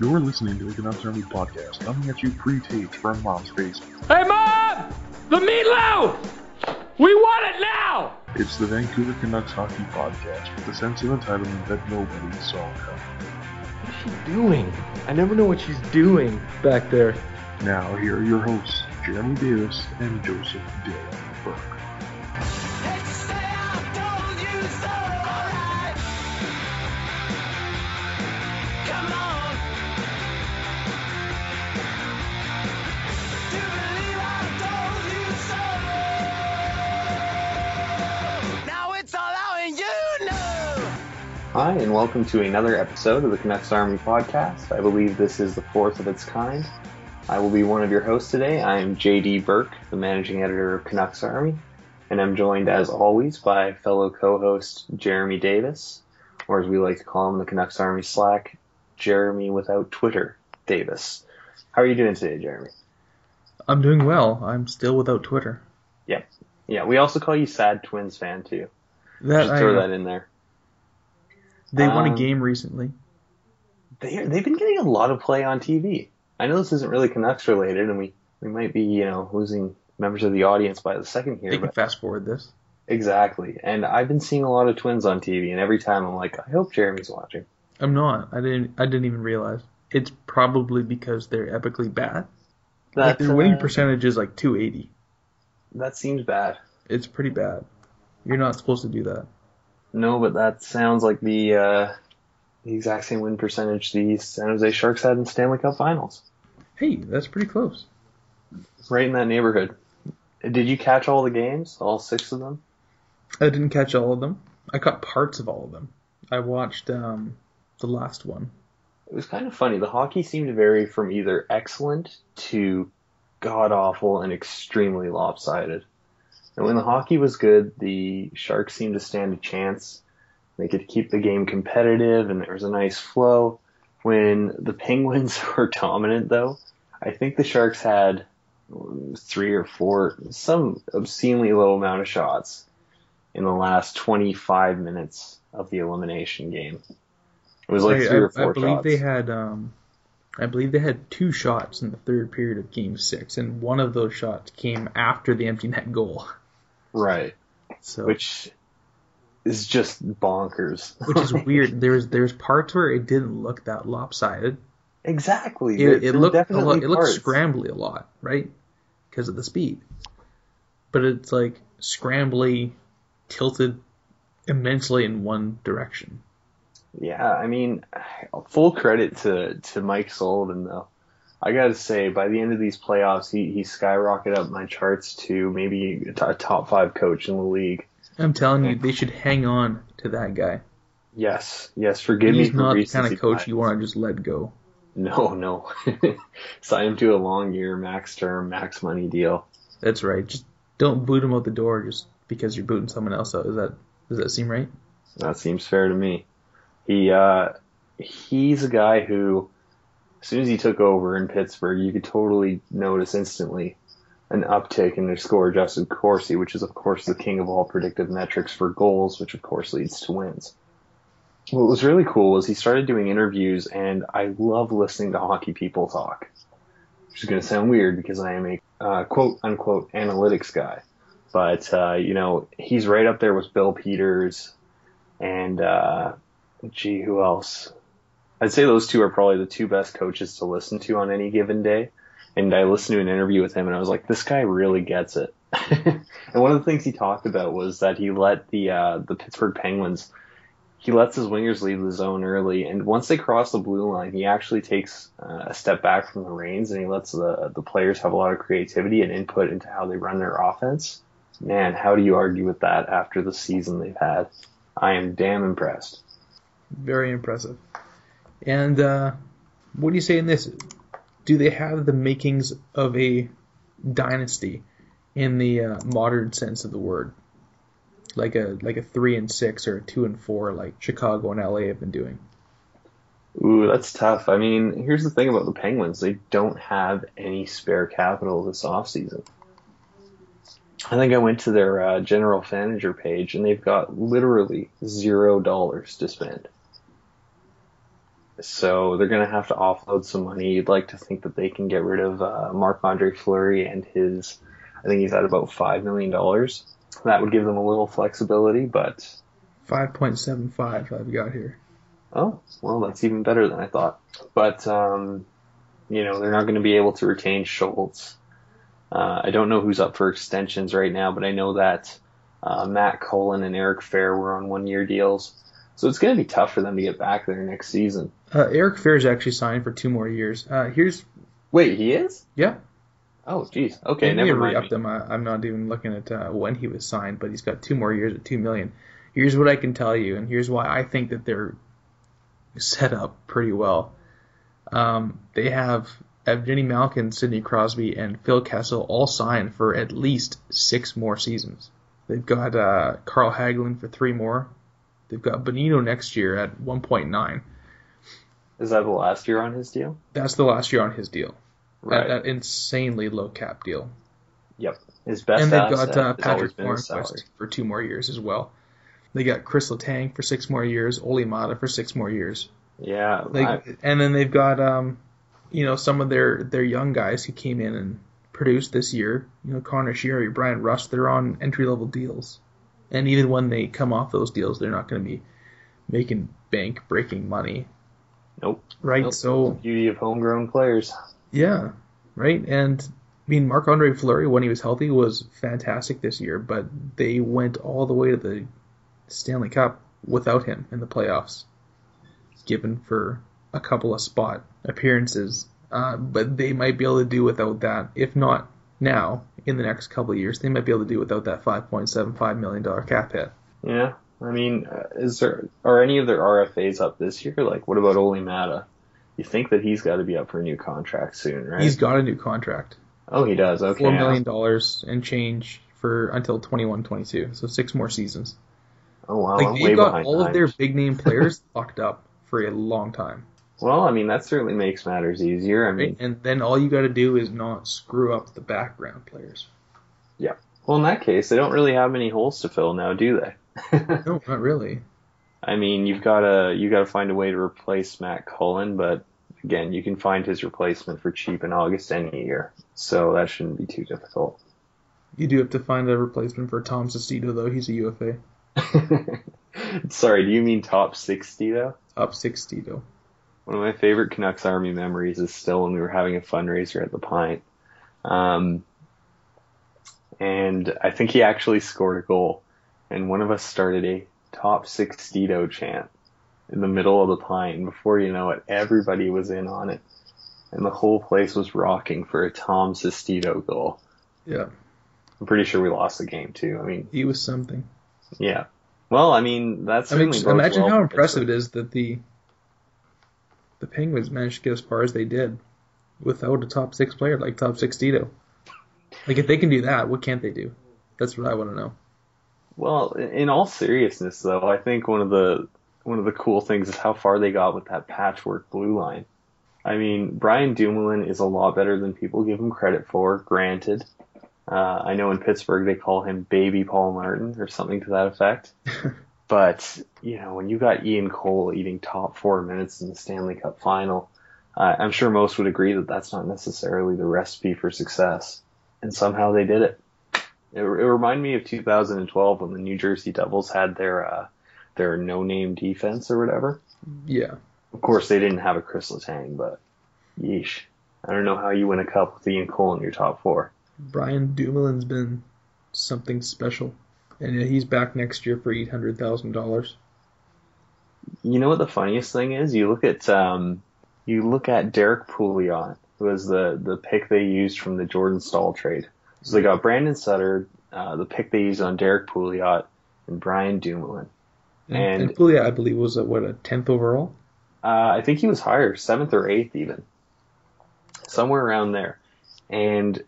You're listening to the Canucks Army podcast, coming at you pre-taped from Mom's basement. Hey, Mom! The meatloaf! We want it now! It's the Vancouver Canucks hockey podcast with a sense of entitlement that nobody saw coming. What's she doing? I never know what she's doing back there. Now, here are your hosts, Jeremy Davis and Joseph Dale Burke. Hi, and welcome to another episode of the Canucks Army podcast. I believe this is the fourth of its kind. I will be one of your hosts today. I am JD Burke, the managing editor of Canucks Army, and I'm joined as always by fellow co-host Jeremy Davis, or as we like to call him, the Canucks Army Slack, Jeremy without Twitter Davis. How are you doing today, Jeremy? I'm doing well. I'm still without Twitter. Yeah, yeah. We also call you Sad Twins fan too. That Just throw know. that in there. They won a Um, game recently. they they've been getting a lot of play on TV. I know this isn't really Canucks related, and we we might be you know losing members of the audience by the second here, They can fast forward this. exactly. And I've been seeing a lot of Twins on TV, and every time I'm like, I hope Jeremy's watching. I'm not. I didn't. I didn't even realize. It's probably because they're epically bad. Like their winning uh, percentage is like 280. that seems bad. It's pretty bad. You're not supposed to do that. No, but that sounds like the uh, the exact same win percentage the San Jose Sharks had in Stanley Cup Finals. Hey, that's pretty close. Right in that neighborhood. Did you catch all the games? All six of them? I didn't catch all of them. I caught parts of all of them. I watched um, the last one. It was kind of funny. The hockey seemed to vary from either excellent to god awful and extremely lopsided. And when the hockey was good, the Sharks seemed to stand a chance. They could keep the game competitive and there was a nice flow. When the Penguins were dominant though, I think the Sharks had three or four, some obscenely low amount of shots in the last 25 minutes of the elimination game. It was like I, three or I- I four believe shots. they had. Um, I believe they had two shots in the third period of Game Six, and one of those shots came after the empty net goal. Right. So Which is just bonkers. which is weird. There's there's parts where it didn't look that lopsided. exactly. It, it looked a lot, it looked parts. scrambly a lot, right? Because of the speed. But it's like scrambly, tilted immensely in one direction. Yeah, I mean, full credit to to Mike Sullivan though. I gotta say, by the end of these playoffs, he he skyrocketed up my charts to maybe a top five coach in the league. I'm telling you, they should hang on to that guy. Yes, yes. Forgive me He's not the kind of coach you want to just let go. No, no. Sign him to a long year, max term, max money deal. That's right. Just don't boot him out the door just because you're booting someone else out. Is that does that seem right? That seems fair to me. He uh, he's a guy who, as soon as he took over in Pittsburgh, you could totally notice instantly an uptick in their score adjusted Corsi, which is of course the king of all predictive metrics for goals, which of course leads to wins. What was really cool was he started doing interviews, and I love listening to hockey people talk. Which is going to sound weird because I am a uh, quote unquote analytics guy, but uh, you know he's right up there with Bill Peters and uh, gee, who else? I'd say those two are probably the two best coaches to listen to on any given day. And I listened to an interview with him, and I was like, this guy really gets it. and one of the things he talked about was that he let the uh, the Pittsburgh Penguins, he lets his wingers leave the zone early, and once they cross the blue line, he actually takes uh, a step back from the reins, and he lets the the players have a lot of creativity and input into how they run their offense. Man, how do you argue with that after the season they've had? I am damn impressed. Very impressive. And uh, what do you say in this? Do they have the makings of a dynasty in the uh, modern sense of the word? Like a like a three and six or a two and four, like Chicago and LA have been doing. Ooh, that's tough. I mean, here's the thing about the Penguins. They don't have any spare capital this off season. I think I went to their uh, general manager page and they've got literally zero dollars to spend. So they're going to have to offload some money. You'd like to think that they can get rid of uh, Marc Andre Fleury and his, I think he's at about $5 million. That would give them a little flexibility, but, 5.75 I've got here. oh, well, that's even better than I thought. But, um, you know, they're not going to be able to retain Schultz. Uh, I don't know who's up for extensions right now, but I know that uh, Matt Cullen and Eric Fehr were on one year deals. So it's going to be tough for them to get back there next season. Uh, Eric Fehr's actually signed for two more years. Uh, here's Wait, he is? yeah, Oh, geez. Okay, Maybe never mind. re-upped him. I, I'm not even looking at uh, when he was signed, but he's got two more years at two million. Here's what I can tell you, and here's why I think that they're set up pretty well. Um, they have Evgeny Malkin, Sidney Crosby, and Phil Kessel all signed for at least six more seasons. They've got uh, Carl Hagelin for three more. They've got Bonino next year at 1.9. Is that the last year on his deal? That's the last year on his deal. Right. That, that insanely low cap deal. yep. His best and they've got uh, Patrick. Hornqvist for two more years as well. They got Chris Letang for six more years, Olli Maatta for six more years. Yeah. I- and then they've got um, you know, some of their their young guys who came in and produced this year. You know, Conor Sheary, Bryan Rust, they're on entry level deals, and even when they come off those deals, they're not going to be making bank breaking money, nope. right? Nope. So Beauty of homegrown players. Yeah, right. And I mean, Marc Andre Fleury, when he was healthy, was fantastic this year, but they went all the way to the Stanley Cup without him in the playoffs, given for a couple of spot appearances. Uh, but they might be able to do without that. If not now, in the next couple of years, they might be able to do without that $5.75 million cap hit. Yeah. I mean, uh, is there are any of their RFAs up this year? Like, what about Olli Maatta? You think that he's got to be up for a new contract soon, right? He's got a new contract. oh, he does. Okay. Four million dollars and change for until 21-22, so six more seasons. Oh wow, Like they've got all of their big name players locked up for a long time, Well, I mean, that certainly makes matters easier. I mean. And then all you got to do is not screw up the background players. Yeah. Well, in that case, they don't really have many holes to fill now, do they? No, not really. I mean, you've got to you got to find a way to replace Matt Cullen, but again, you can find his replacement for cheap in August any year, so that shouldn't be too difficult. You do have to find a replacement for Tom Sestito though. He's a UFA. Sorry, do you mean top sixty though? Up six Tito. One of my favorite Canucks Army memories is still when we were having a fundraiser at the Pint. Um, and I think he actually scored a goal. And one of us started a top six Tito chant in the middle of the Pint. And before you know it, everybody was in on it. And the whole place was rocking for a Tom Sestito goal. Yeah, I'm pretty sure we lost the game too. I mean, he was something. yeah. Well, I mean, that's I mean, certainly just bodes imagine well how impressive it is that the the Penguins managed to get as far as they did without a top six player like top six Tito. Like if they can do that, what can't they do? That's what I want to know. Well, in all seriousness, though, I think one of the one of the cool things is how far they got with that patchwork blue line. I mean, Brian Dumoulin is a lot better than people give him credit for. Granted, uh, I know in Pittsburgh they call him Baby Paul Martin or something to that effect. but you know, when you got Ian Cole eating top four minutes in the Stanley Cup final, uh, I'm sure most would agree that that's not necessarily the recipe for success. And somehow they did it. It, it reminded me of 2012 when the New Jersey Devils had their uh, their no-name defense or whatever. Yeah, Of course, they didn't have a Chris Letang, but yeesh, I don't know how you win a cup with Ian Cole in your top four. Brian Dumoulin's been something special, and he's back next year for eight hundred thousand dollars. You know what the funniest thing is? You look at um, you look at Derrick Pouliot, who was the the pick they used from the Jordan Staal trade. So they got Brandon Sutter, uh, the pick they used on Derrick Pouliot, and Brian Dumoulin. And, And- and Pouliot, I believe, was a, what a tenth overall. Uh, I think he was higher, seventh or eighth even, somewhere around there. And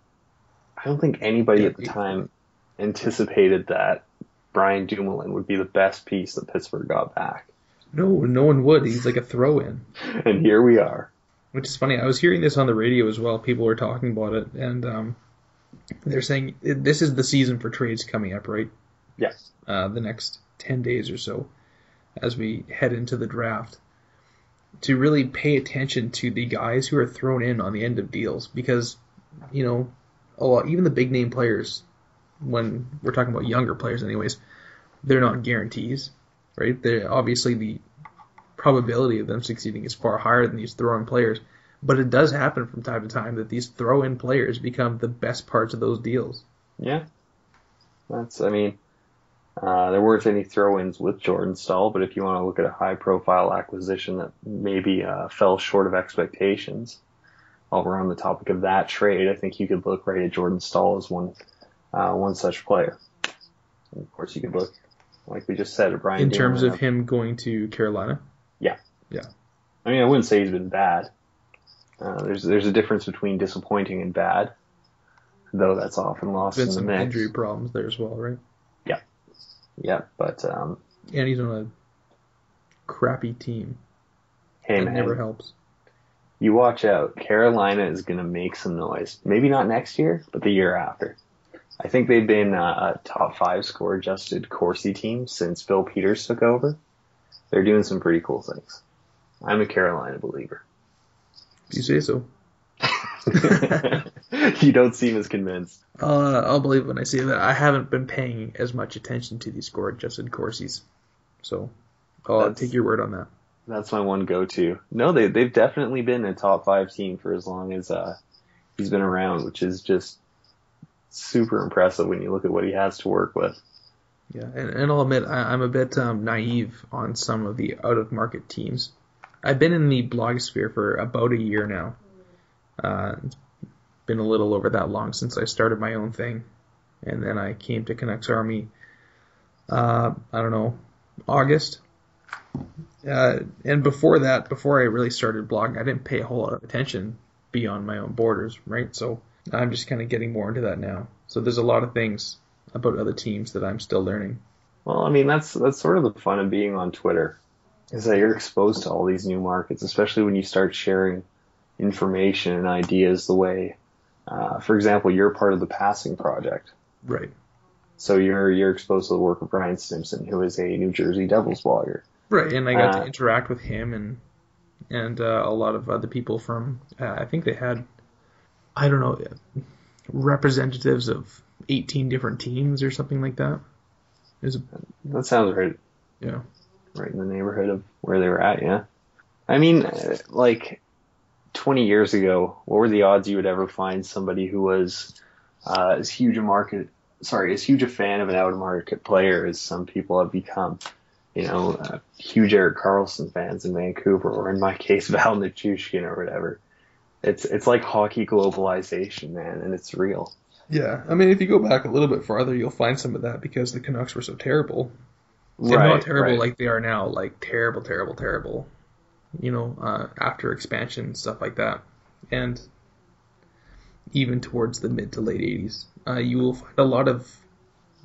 I don't think anybody at the time anticipated that Brian Dumoulin would be the best piece that Pittsburgh got back. No, no one would. He's like a throw-in. And here we are. Which is funny. I was hearing this on the radio as well. People were talking about it, and um, they're saying this is the season for trades coming up, right? Yes. Uh, the next ten days or so, as we head into the draft. to really pay attention to the guys who are thrown in on the end of deals because, you know, a lot, even the big name players, when we're talking about younger players, anyways, they're not guarantees, right? They're obviously the probability of them succeeding is far higher than these throw-in players. But it does happen from time to time that these throw-in players become the best parts of those deals. Yeah. That's, I mean, uh, there weren't any throw-ins with Jordan Staal, but if you want to look at a high-profile acquisition that maybe uh, fell short of expectations, while we're on the topic of that trade, I think you could look right at Jordan Staal as one uh, one such player. And of course, you could look, like we just said, at Brian. In terms of him going to Carolina, Yeah. Yeah. I mean, I wouldn't say he's been bad. Uh, there's there's a difference between disappointing and bad, though that's often lost been in the some mix. injury problems there as well, right? Yeah, but um, And he's on a crappy team. hey that man, never helps. you watch out. Carolina is going to make some noise. Maybe not next year, but the year after. I think they've been uh, a top five score adjusted Corsi team since Bill Peters took over. They're doing some pretty cool things. I'm a Carolina believer. You say so. you don't seem as convinced. Uh, I'll believe when I see that. I haven't been paying as much attention to these score adjusted Corsis, so I'll That's- take your word on that. That's my one go-to. No, they they've definitely been a top five team for as long as uh, he's been around, which is just super impressive when you look at what he has to work with. Yeah, and, and I'll admit I, I'm a bit um, naive on some of the out of market teams. I've been in the blogosphere for about a year now. Uh, it's been a little over that long since I started my own thing, and then I came to Canucks Army. Uh, I don't know, August. Uh, and before that, before I really started blogging, I didn't pay a whole lot of attention beyond my own borders, right? So I'm just kind of getting more into that now. So there's a lot of things about other teams that I'm still learning. Well, I mean that's that's sort of the fun of being on Twitter, is that you're exposed to all these new markets, especially when you start sharing information and ideas the way, uh, for example, you're part of the Passing Project. Right. So you're you're exposed to the work of Brian Stimson, who is a New Jersey Devils blogger. Right, and I got Uh, to interact with him and and uh, a lot of other people from. Uh, I think they had, I don't know, representatives of 18 different teams or something like that. A, That sounds right. yeah, right in the neighborhood of where they were at, yeah. I mean, uh, like 20 years ago, what were the odds you would ever find somebody who was uh, as huge a market, sorry, as huge a fan of an out of market player as some people have become? You know, uh, huge Erik Karlsson fans in Vancouver, or in my case, Val Nichushkin or whatever. It's it's like hockey globalization, man, and it's real. yeah. I mean, if you go back a little bit farther, you'll find some of that because the Canucks were so terrible. And not terrible right. like they are now, like terrible, terrible, terrible. You know, uh, after expansion stuff like that, and even towards the mid to late '80s, uh, you will find a lot of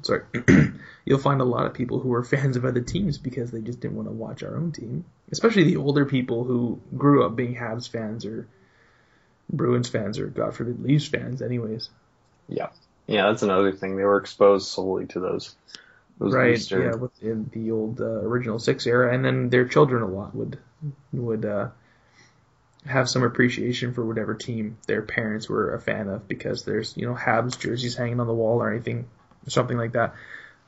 sorry, you'll find a lot of people who are fans of other teams because they just didn't want to watch our own team, especially the older people who grew up being Habs fans or Bruins fans or God forbid Leafs fans, anyways. Yeah, yeah, that's another thing. They were exposed solely to those. those right booster- yeah within the old uh, original six era and then their children a lot would would uh have some appreciation for whatever team their parents were a fan of because there's you know Habs jerseys hanging on the wall or anything something like that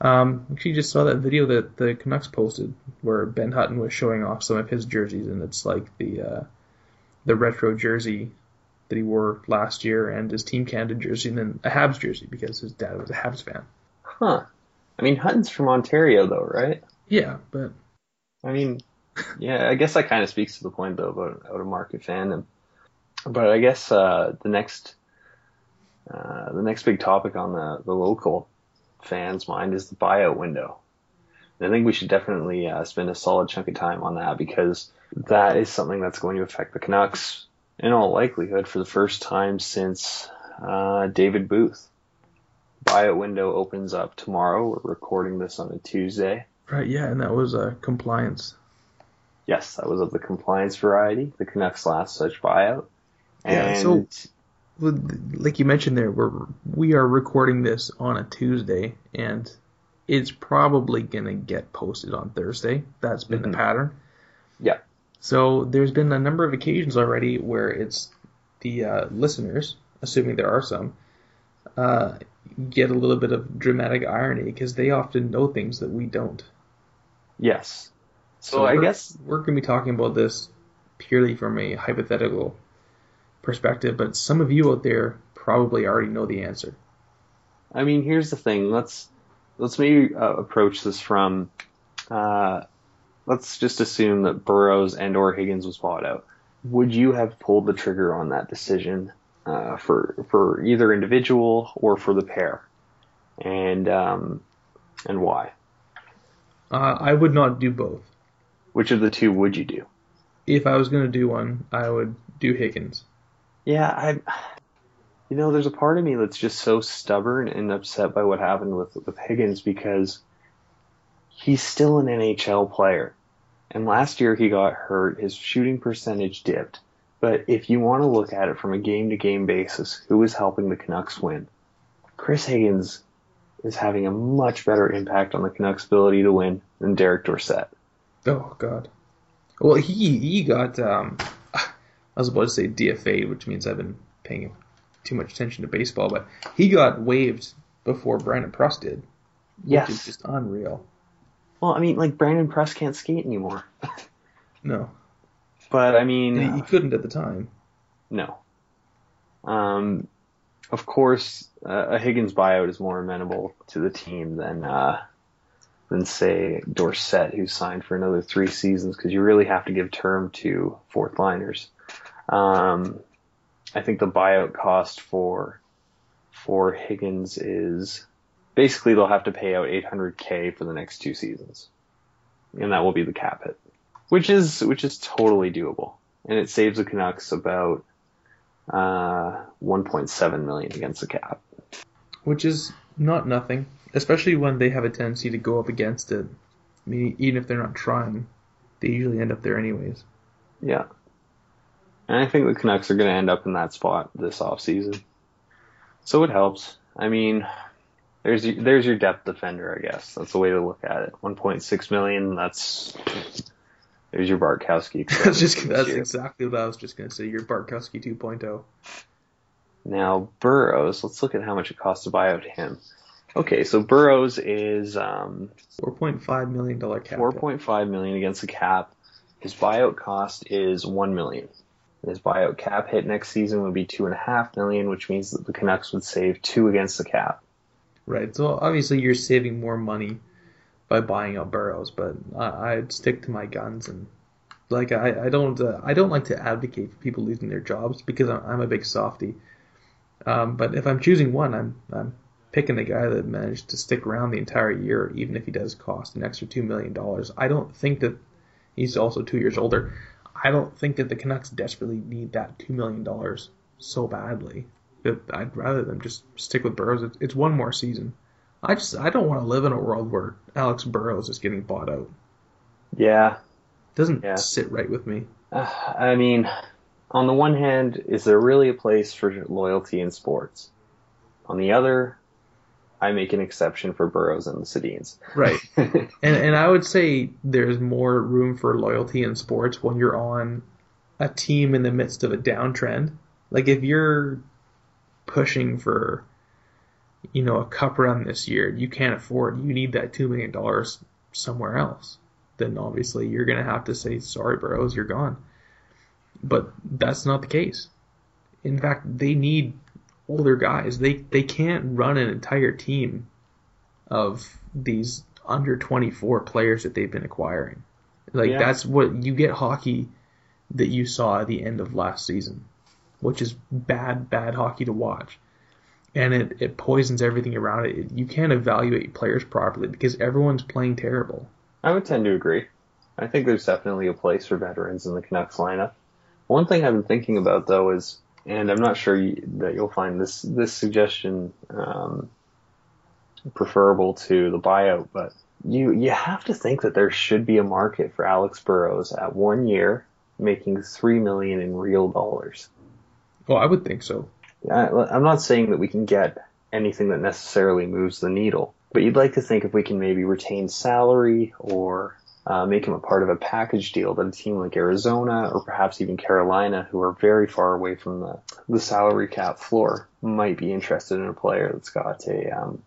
um actually just saw that video that the Canucks posted where Ben Hutton was showing off some of his jerseys and it's like the uh the retro jersey that he wore last year and his team Canada jersey and then a Habs jersey because his dad was a Habs fan Huh. I mean, Hutton's from Ontario, though, right? yeah but I mean, yeah, I guess that kind of speaks to the point, though, about out of market fandom. But I guess uh, the next uh, the next big topic on the, the local fans' mind is the buyout window. And I think we should definitely uh, spend a solid chunk of time on that because that is something that's going to affect the Canucks in all likelihood for the first time since uh, David Booth. Buyout window opens up tomorrow. We're recording this on a Tuesday. Right, yeah, and that was uh, compliance. Yes, that was of the compliance variety, the Canucks last such buyout. Yeah, so- Like you mentioned there, we're we are recording this on a Tuesday, and it's probably gonna get posted on Thursday. That's been Mhm. the pattern. Yeah. So there's been a number of occasions already where it's the uh, listeners, assuming there are some, uh, get a little bit of dramatic irony because they often know things that we don't. Yes. So, I guess we're going to be talking about this purely from a hypothetical perspective, but some of you out there probably already know the answer. I mean, here's the thing. Let's let's maybe uh, approach this from. Uh, let's just assume that Burrows and or Higgins was bought out. Would you have pulled the trigger on that decision uh, for for either individual or for the pair, and um, and why? Uh, I would not do both. Which of the two would you do? If I was going to do one, I would do Higgins. Yeah, I. You know, there's a part of me that's just so stubborn and upset by what happened with with Higgins because he's still an NHL player, and last year he got hurt. His shooting percentage dipped. But if you want to look at it from a game to game basis, who is helping the Canucks win? Chris Higgins is having a much better impact on the Canucks' ability to win than Derek Dorsett. Oh God. Well, he he got um, I was about to say DFA, which means I've been paying too much attention to baseball, but he got waived before Brandon Prust did. Which is just unreal. Well, I mean, like Brandon Prust can't skate anymore. No, But I mean, he, he couldn't at the time. No. Um, of course, uh, a Higgins buyout is more amenable to the team than uh, than say Dorsett, who signed for another three seasons, because you really have to give term to fourth liners. Um, I think the buyout cost for for Higgins is basically they'll have to pay out 800k for the next two seasons, and that will be the cap hit, which is which is totally doable, and it saves the Canucks about uh, 1.7 million against the cap. which is not nothing, especially when they have a tendency to go up against it. I mean, even if they're not trying, they usually end up there anyways. Yeah. And I think the Canucks are going to end up in that spot this offseason. So it helps. I mean, there's your, there's your depth defender, I guess. That's the way to look at it. 1.6 million, that's there's your Bartkowski. that's just that's year. exactly what I was just gonna say. Your Bartkowski oh. 2.0. Now, Burrows, let's look at how much it costs to buy out him. Okay, so Burrows is um, 4.5 million dollar cap. 4.5 million against the cap. His buyout cost is 1 million. His buyout cap hit next season would be two and a half million, which means that the Canucks would save two against the cap. Right. So obviously you're saving more money by buying out Burrows, but I, I'd stick to my guns and like I, I don't uh, I don't like to advocate for people losing their jobs because I'm, I'm a big softy. Um, but if I'm choosing one, I'm I'm picking the guy that managed to stick around the entire year, even if he does cost an extra two million dollars. I don't think that he's also two years older. I don't think that the Canucks desperately need that two million dollars so badly. I'd rather them just stick with Burrows. It's, it's one more season. I just I don't want to live in a world where Alex Burrows is getting bought out. Yeah, doesn't Yeah. sit right with me. uh, I mean, on the one hand, is there really a place for loyalty in sports? On the other, I make an exception for Burrows and the Sedins. Right. And and I would say there's more room for loyalty in sports when you're on a team in the midst of a downtrend. Like if you're pushing for you know a cup run this year, you can't afford. You need that two million dollars somewhere else. Then obviously you're gonna have to say sorry, Burrows, you're gone. But that's not the case. In fact, they need older guys. They they can't run an entire team of these under 24 players that they've been acquiring. Like Yeah. that's what you get hockey that you saw at the end of last season, which is bad bad hockey to watch. And it, it poisons everything around it. You can't evaluate players properly because everyone's playing terrible. I would tend to agree. I think there's definitely a place for veterans in the Canucks lineup. One thing I've been thinking about though is, and I'm not sure you, that you'll find this this suggestion um, preferable to the buyout, but you you have to think that there should be a market for Alex Burrows at one year, making three million in real dollars. Well, I would think so. I, I'm not saying that we can get anything that necessarily moves the needle, but you'd like to think if we can maybe retain salary or uh, make him a part of a package deal that a team like Arizona or perhaps even Carolina, who are very far away from the, the salary cap floor, might be interested in a player that's got a um,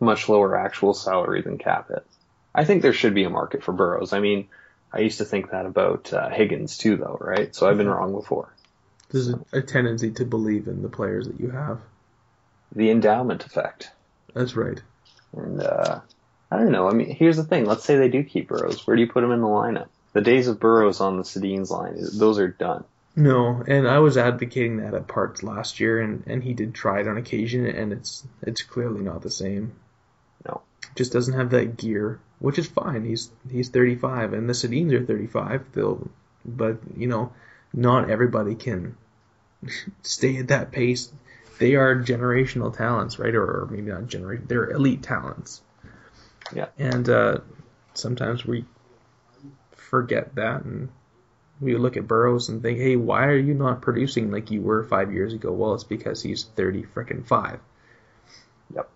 much lower actual salary than cap hit. I think there should be a market for Burrows. I mean, I used to think that about uh, Higgins too, though, right? So I've been wrong before. There's a, a tendency to believe in the players that you have. The endowment effect. That's right. And uh, I don't know. I mean, here's the thing. Let's say they do keep Burrows. Where do you put him in the lineup? The days of Burrows on the Sedin's line, those are done. No, and I was advocating that at parts last year, and, and he did try it on occasion, and it's it's clearly not the same. No. Just doesn't have that gear, which is fine. He's he's 35, and the Sedins are 35. They'll, but you know, not everybody can stay at that pace. They are generational talents, right? Or, or maybe not generation. They're elite talents. Yeah. And uh, sometimes we forget that, and we look at Burrows and think, "Hey, why are you not producing like you were five years ago?" Well, it's because he's thirty frickin' five. Yep.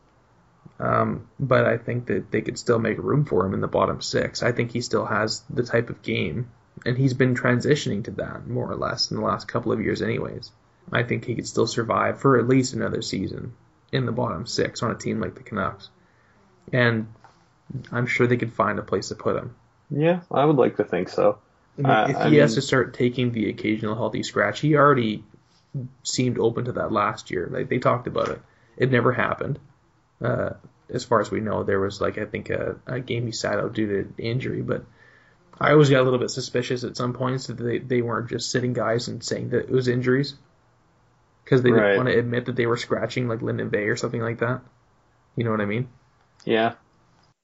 Um, but I think that they could still make room for him in the bottom six. I think he still has the type of game, and he's been transitioning to that more or less in the last couple of years, anyways. I think he could still survive for at least another season in the bottom six on a team like the Canucks. And I'm sure they could find a place to put him. Yeah, I would like to think so. Uh, if I he has to start taking the occasional healthy scratch, he already seemed open to that last year. Like they talked about it. It never happened. Uh, as far as we know, there was like I think a, a game he sat out due to injury, but I always got a little bit suspicious at some points that they, they weren't just sitting guys and saying that it was injuries because they Right. didn't want to admit that they were scratching like Linden Vey or something like that. You know what I mean? Yeah.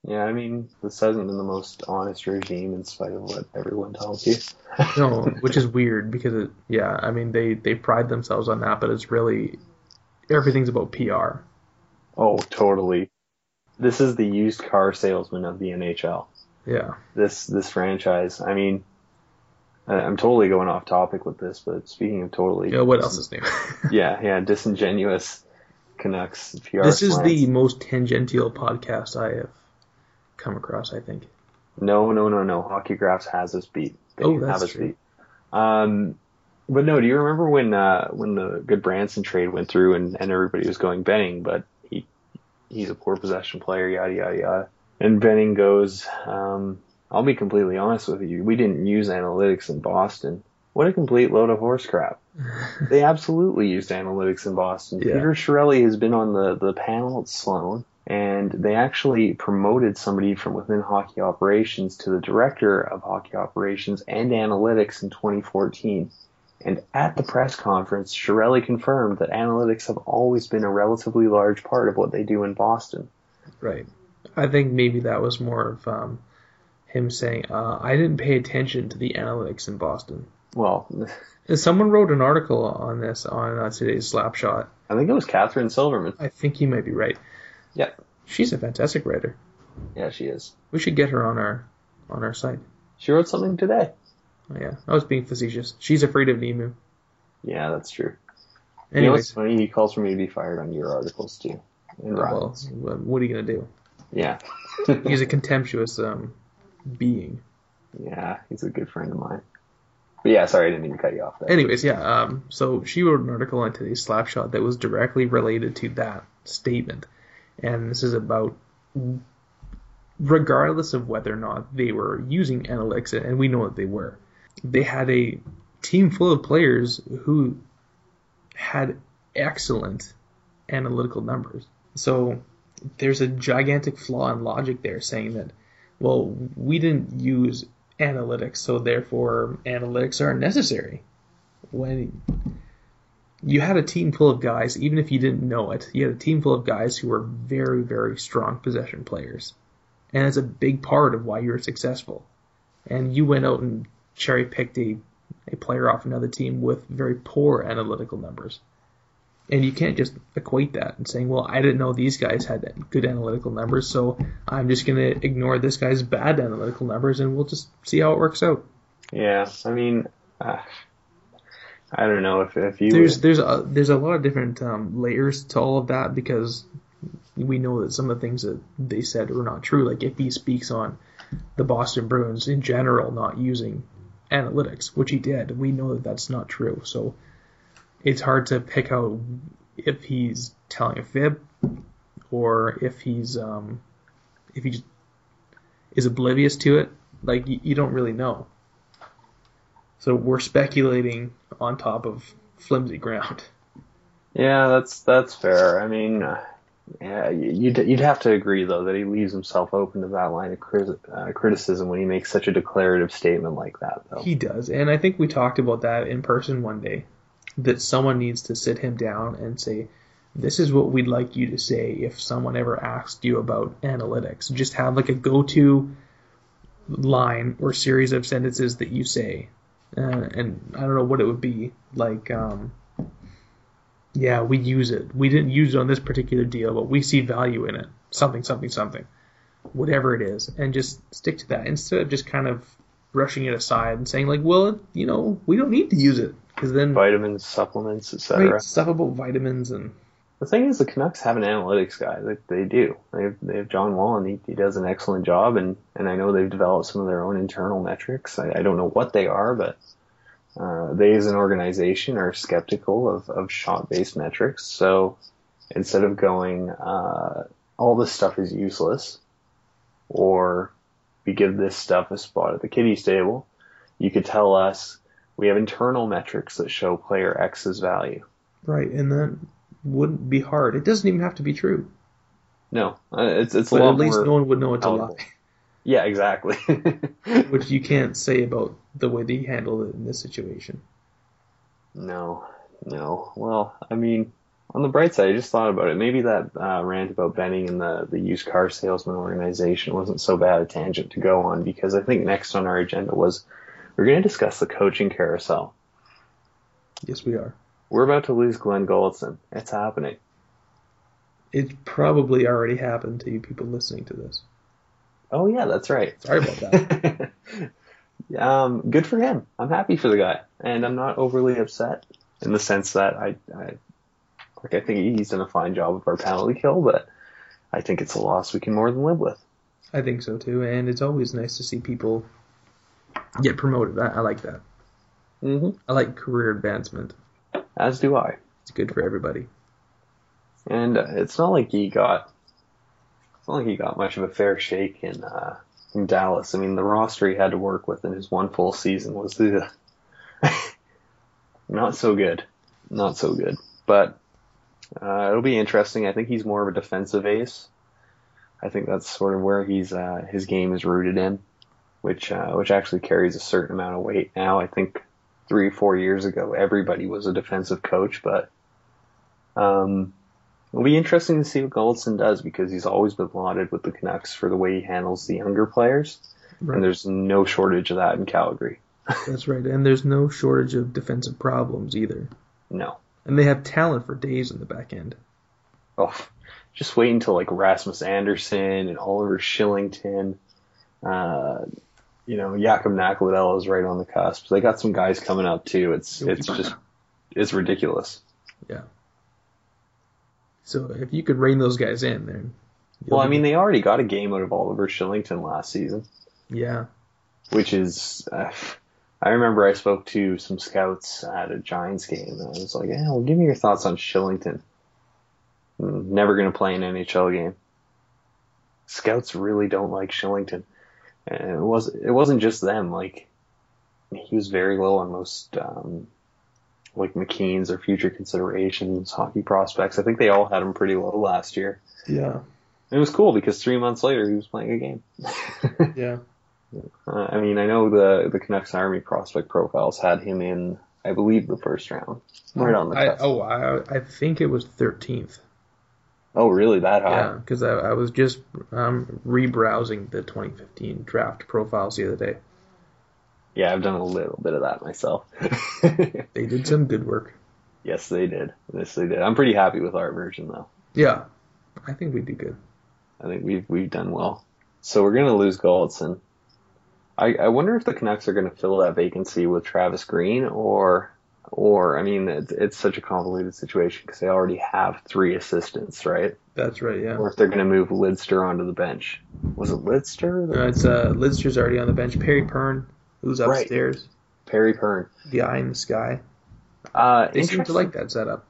Yeah, I mean, this hasn't been the most honest regime in spite of what everyone tells you. No, which is weird because it, yeah, I mean they they pride themselves on that, but it's really everything's about PR. Oh, totally. This is the used car salesman of the NHL. Yeah, This this franchise. I mean, I'm totally going off topic with this, but speaking of totally, yeah. What else is new? Yeah, yeah, disingenuous Canucks PR. this is the most tangential podcast I have come across. I think. no, no, no, no. Hockey Graphs has us beat. They Oh, have that's us true. beat. Um, but no, do you remember when uh, when the Gudbranson trade went through and, and everybody was going Benning, but he he's a poor possession player, yada yada yada. And Benning goes, um, I'll be completely honest with you, we didn't use analytics in Boston. What a complete load of horse crap. they absolutely used analytics in Boston. Yeah. Peter Chiarelli has been on the, the panel at Sloan, and they actually promoted somebody from within hockey operations to the director of hockey operations and analytics in 2014. And at the press conference, Chiarelli confirmed that analytics have always been a relatively large part of what they do in Boston. Right. I think maybe that was more of um, him saying, uh, "I didn't pay attention to the analytics in Boston." Well, someone wrote an article on this on uh, today's Slapshot. I think it was Catherine Silverman. I think you might be right. Yeah, She's a fantastic writer. Yeah, she is. We should get her on our on our site. She wrote something today. Oh, yeah, I was being facetious. She's afraid of Nemu. Yeah, that's true. You know what's funny? He calls for me to be fired on your articles too. And well, what are you gonna do? Yeah. He's a contemptuous um, being. yeah, he's a good friend of mine. But yeah, sorry, I didn't mean to cut you off there. Anyways, yeah. Um, so she wrote an article on today's Slapshot that was directly related to that statement, and this is about regardless of whether or not they were using analytics, and we know that they were. They had a team full of players who had excellent analytical numbers. So there's a gigantic flaw in logic there saying that, well, we didn't use analytics, so therefore analytics aren't necessary. When you had a team full of guys, even if you didn't know it, you had a team full of guys who were very, very strong possession players. And it's a big part of why you're successful. And you went out and cherry picked a, a player off another team with very poor analytical numbers. And you can't just equate that and saying, well, I didn't know these guys had good analytical numbers, so I'm just going to ignore this guy's bad analytical numbers and we'll just see how it works out. Yeah, I mean, uh, I don't know if if you There's there's a there's a lot of different um, layers to all of that because we know that some of the things that they said were not true. Like if he speaks on the Boston Bruins in general not using analytics, which he did. We know that that's not true. So it's hard to pick out if he's telling a fib or if he's um, if he just is oblivious to it. Like you, you don't really know. So we're speculating on top of flimsy ground. Yeah, that's that's fair. I mean, uh, yeah, you'd you'd have to agree though that he leaves himself open to that line of cri- uh, criticism when he makes such a declarative statement like that. Though He does, and I think we talked about that in person one day. That someone needs to sit him down and say, "This is what we'd like you to say if someone ever asked you about analytics." Just have like a go-to line or series of sentences that you say, uh, and I don't know what it would be like. Um, yeah, we use it. We didn't use it on this particular deal, but we see value in it. Something, something, something. Whatever it is. And just stick to that instead of just kind of brushing it aside and saying, like, well, you know, we don't need to use it. Because then, vitamins, supplements, etc. right, stuff about vitamins and. The thing is, the Canucks have an analytics guy. Like they do. They have, they have John Wall, and he, he does an excellent job. And, and I know they've developed some of their own internal metrics. I, I don't know what they are, but uh, they as an organization are skeptical of, of shot-based metrics. So instead of going, uh, all this stuff is useless, or we give this stuff a spot at the kiddies table, you could tell us we have internal metrics that show player X's value. Right, and that wouldn't be hard. It doesn't even have to be true. No, uh, it's it's a lot at least no one would know it's a lie. Yeah, exactly. Which you can't say about the way he handled it in this situation. No, no. Well, I mean, on the bright side, I just thought about it. Maybe that uh, rant about Benning and the, the used car salesman organization wasn't so bad a tangent to go on because I think next on our agenda was we're going to discuss the coaching carousel. Yes, we are. We're about to lose Glen Gulutzan. It's happening. It probably already happened to you people listening to this. Oh yeah, that's right. Sorry about that. um, good for him. I'm happy for the guy, and I'm not overly upset in the sense that I, I like I think he's done a fine job of our penalty kill, but I think it's a loss we can more than live with. I think so too, and it's always nice to see people get promoted. I, I like that. hmm I like career advancement. As do I. It's good for everybody. And uh, it's not like he got it's not like he got much of a fair shake in uh, in Dallas. I mean, the roster he had to work with in his one full season was the not so good, not so good. But uh, it'll be interesting. I think he's more of a defensive ace. I think that's sort of where he's uh, his game is rooted in, which uh, which actually carries a certain amount of weight now. I think three four years ago everybody was a defensive coach, but um, It'll be interesting to see what Gulutzan does because he's always been lauded with the Canucks for the way he handles the younger players, Right. and there's no shortage of that in Calgary. That's right. And there's no shortage of defensive problems either. No. And they have talent for days in the back end. Oh, just wait until like Rasmus Andersson and Oliver Kylington, uh, you know, Jakub Nakladal is right on the cusp. They got some guys coming up too. It's it's just it's ridiculous. Yeah. So if you could rein those guys in, then. Well, I mean, they already got a game out of Oliver Kylington last season. Yeah. which is uh, I remember I spoke to some scouts at a Giants game and I was like, "Yeah, well, give me your thoughts on Kylington." Mm, Never going to play an NHL game. Scouts really don't like Kylington, and it was it wasn't just them. Like he was very low on most um, like McKeen's or future considerations, hockey prospects. I think they all had him pretty low last year. Yeah. It was cool because three months later he was playing a game. Yeah. Uh, I mean, I know the the Canucks Army prospect profiles had him in, I believe, the first round, right on the I, oh, I, I think it was 13th. Oh, really? That high? Yeah, because I, I was just um, rebrowsing the 2015 draft profiles the other day. Yeah. I've done a little bit of that myself. They did some good work. yes, they did. Yes, they did. I'm pretty happy with our version, though. Yeah. I think we did good. I think we've we've done well. So we're gonna lose Gulutzan. I, I wonder if the Canucks are gonna fill that vacancy with Travis Green or or I mean, it's, it's such a convoluted situation because they already have three assistants, right? That's right. Yeah. Or if they're going to move Lidster onto the bench, was it Lidster? No, it's uh, Lidster's already on the bench. Perry Pearn, who's upstairs. Right. Perry Pearn. the eye in the sky. Uh, They seem to like that setup.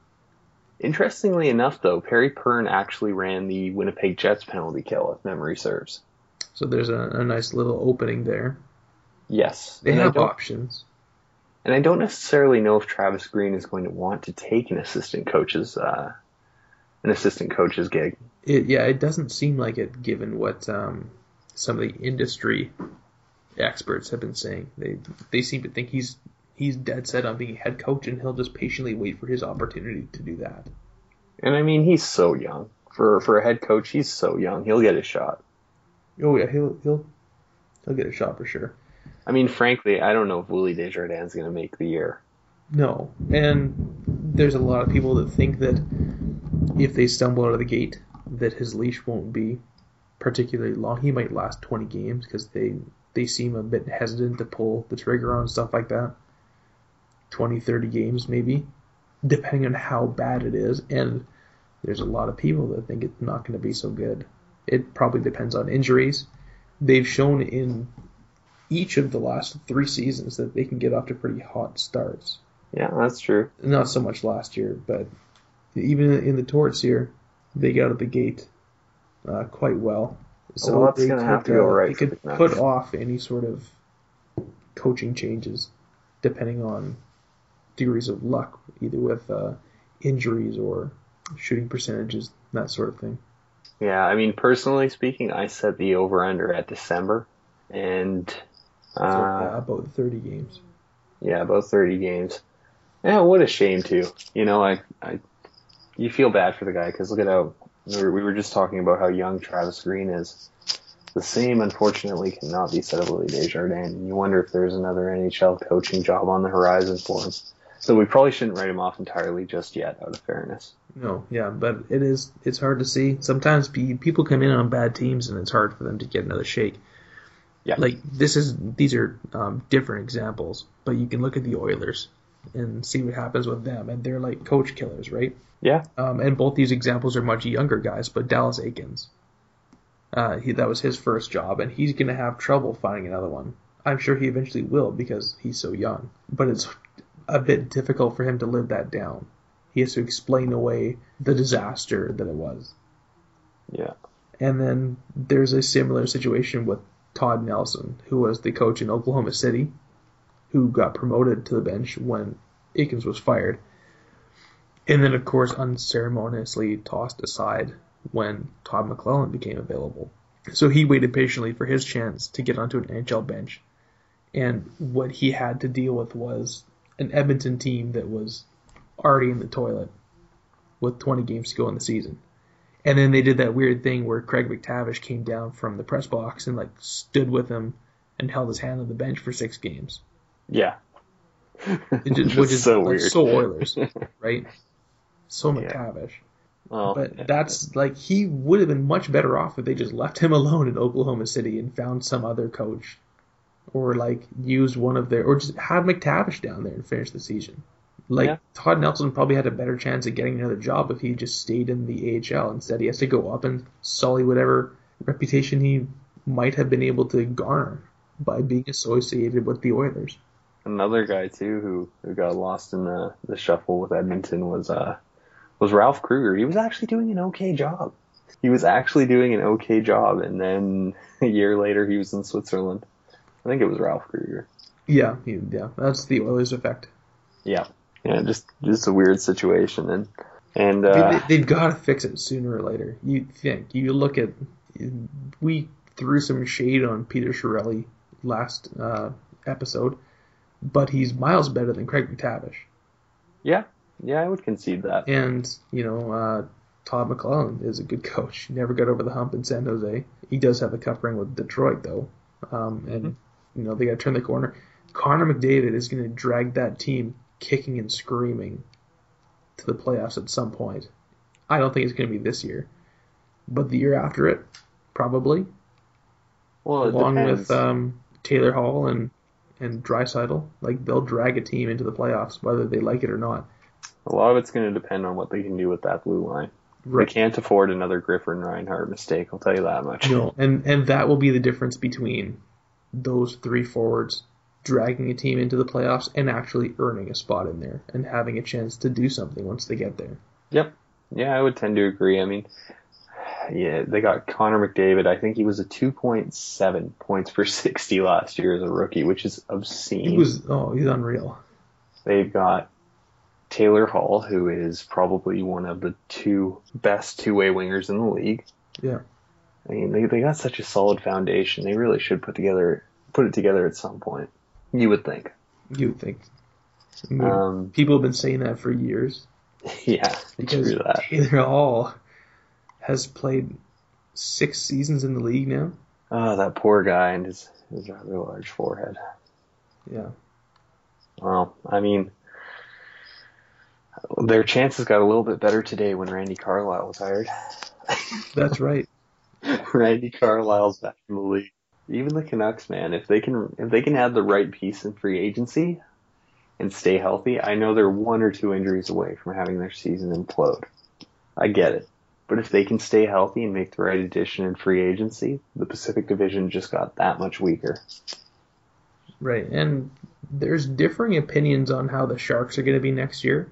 Interestingly enough, though, Perry Pearn actually ran the Winnipeg Jets penalty kill, if memory serves. So there's a, a nice little opening there. Yes, They and have options. And I don't necessarily know if Travis Green is going to want to take an assistant coach's uh, an assistant coach's gig. It yeah, it doesn't seem like it given what um, some of the industry experts have been saying. They they seem to think he's he's dead set on being head coach and he'll just patiently wait for his opportunity to do that. And I mean, he's so young for for a head coach. He's so young. He'll get a shot. Oh yeah, he'll he'll he'll get a shot for sure. I mean, frankly, I don't know if Willie Desjardins is going to make the year. No, and there's a lot of people that think that if they stumble out of the gate, that his leash won't be particularly long. He might last 20 games because they they seem a bit hesitant to pull the trigger on stuff like that. 20, 30 games maybe, depending on how bad it is. And there's a lot of people that think it's not going to be so good. It probably depends on injuries. They've shown in each of the last three seasons that they can get off to pretty hot starts Yeah, that's true. not so much last year, but even in the Torts here, they got out of the gate uh, quite well. So Well, that's they gonna could, have to go uh, right They could the put off any sort of coaching changes, depending on degrees of luck, either with uh, injuries or shooting percentages, that sort of thing. Yeah, I mean, personally speaking, I set the over under at December, and uh, yeah, about 30 games. Yeah, about 30 games. Yeah, what a shame too. You know, I, I, you feel bad for the guy because look at how we were, just talking about how young Travis Green is. The same, unfortunately, cannot be said of Willie Desjardins. And you wonder if there's another NHL coaching job on the horizon for him. So we probably shouldn't write him off entirely just yet, out of fairness. No, yeah, but it is it's hard to see. Sometimes pe- people come in on bad teams and it's hard for them to get another shake. Yeah. Like this is these are um, different examples, but you can look at the Oilers and see what happens with them, and they're like coach killers, right? Yeah, Um, and both these examples are much younger guys, but Dallas Eakins, uh, he, that was his first job, and he's going to have trouble finding another one. I'm sure he eventually will because he's so young, but it's a bit difficult for him to live that down. He has to explain away the disaster that it was. yeah, And then there's a similar situation with Todd Nelson, who was the coach in Oklahoma City, who got promoted to the bench when Eakins was fired. And then, of course, unceremoniously tossed aside when Todd McLellan became available. So he waited patiently for his chance to get onto an NHL bench. And what he had to deal with was an Edmonton team that was already in the toilet with 20 games to go in the season. And then they did that weird thing where Craig MacTavish came down from the press box and like stood with him and held his hand on the bench for six games, yeah. It just- Which is so like, weird. so Oilers, right? So Yeah. MacTavish. Well, But that's like he would have been much better off if they just left him alone in Oklahoma City and found some other coach, or like used one of their, or just had MacTavish down there and finish the season. Like Yeah. Todd Nelson probably had a better chance of getting another job if he just stayed in the AHL. Instead, he has to go up and sully whatever reputation he might have been able to garner by being associated with the Oilers. Another guy too who, who got lost in the, the shuffle with Edmonton was uh was Ralph Krueger. He was actually doing an okay job. He was actually doing an okay job, and then a year later he was in Switzerland. I think it was Ralph Krueger. Yeah, he, yeah, that's the Oilers effect. Yeah, yeah, just just a weird situation, and and uh, they, have got to fix it sooner or later. You think? You look at we threw some shade on Peter Chiarelli last uh, episode, but he's miles better than Craig MacTavish. yeah, yeah, I would concede that. And you know, uh, Todd McLellan is a good coach. He never got over the hump in San Jose. He does have a cup ring with Detroit though, um, and you know they got to turn the corner. Connor McDavid is going to drag that team kicking and screaming to the playoffs at some point. I don't think it's going to be this year, but the year after it, probably, Well, along depends. with um, Taylor Hall and and Draisaitl, like they'll drag a team into the playoffs whether they like it or not. A lot of it's going to depend on what they can do with that blue line. They can't afford another Griffin Reinhart mistake. I'll tell you that much. No, and and that will be the difference between those three forwards dragging a team into the playoffs and actually earning a spot in there and having a chance to do something once they get there. Yep. Yeah, I would tend to agree. I mean, yeah, they got Connor McDavid. I think he was a 2.7 points per 60 last year as a rookie, which is obscene. He was oh, he's unreal. They've got Taylor Hall, who is probably one of the two best two-way wingers in the league. Yeah. I mean, they they got such a solid foundation. They really should put together put it together at some point. You would think. You would think. I mean, Um, people have been saying that for years yeah, because true that. Taylor Hall has played six seasons in the league now. Oh, that poor guy and his his rather large forehead. Yeah. Well, I mean, their chances got a little bit better today when Randy Carlyle was hired. That's right. Randy Carlyle's back in the league. Even the Canucks, man, if they can if they can add the right piece in free agency and stay healthy, I know they're one or two injuries away from having their season implode. I get it. But if they can stay healthy and make the right addition in free agency, the Pacific Division just got that much weaker. Right. And there's differing opinions on how the Sharks are going to be next year.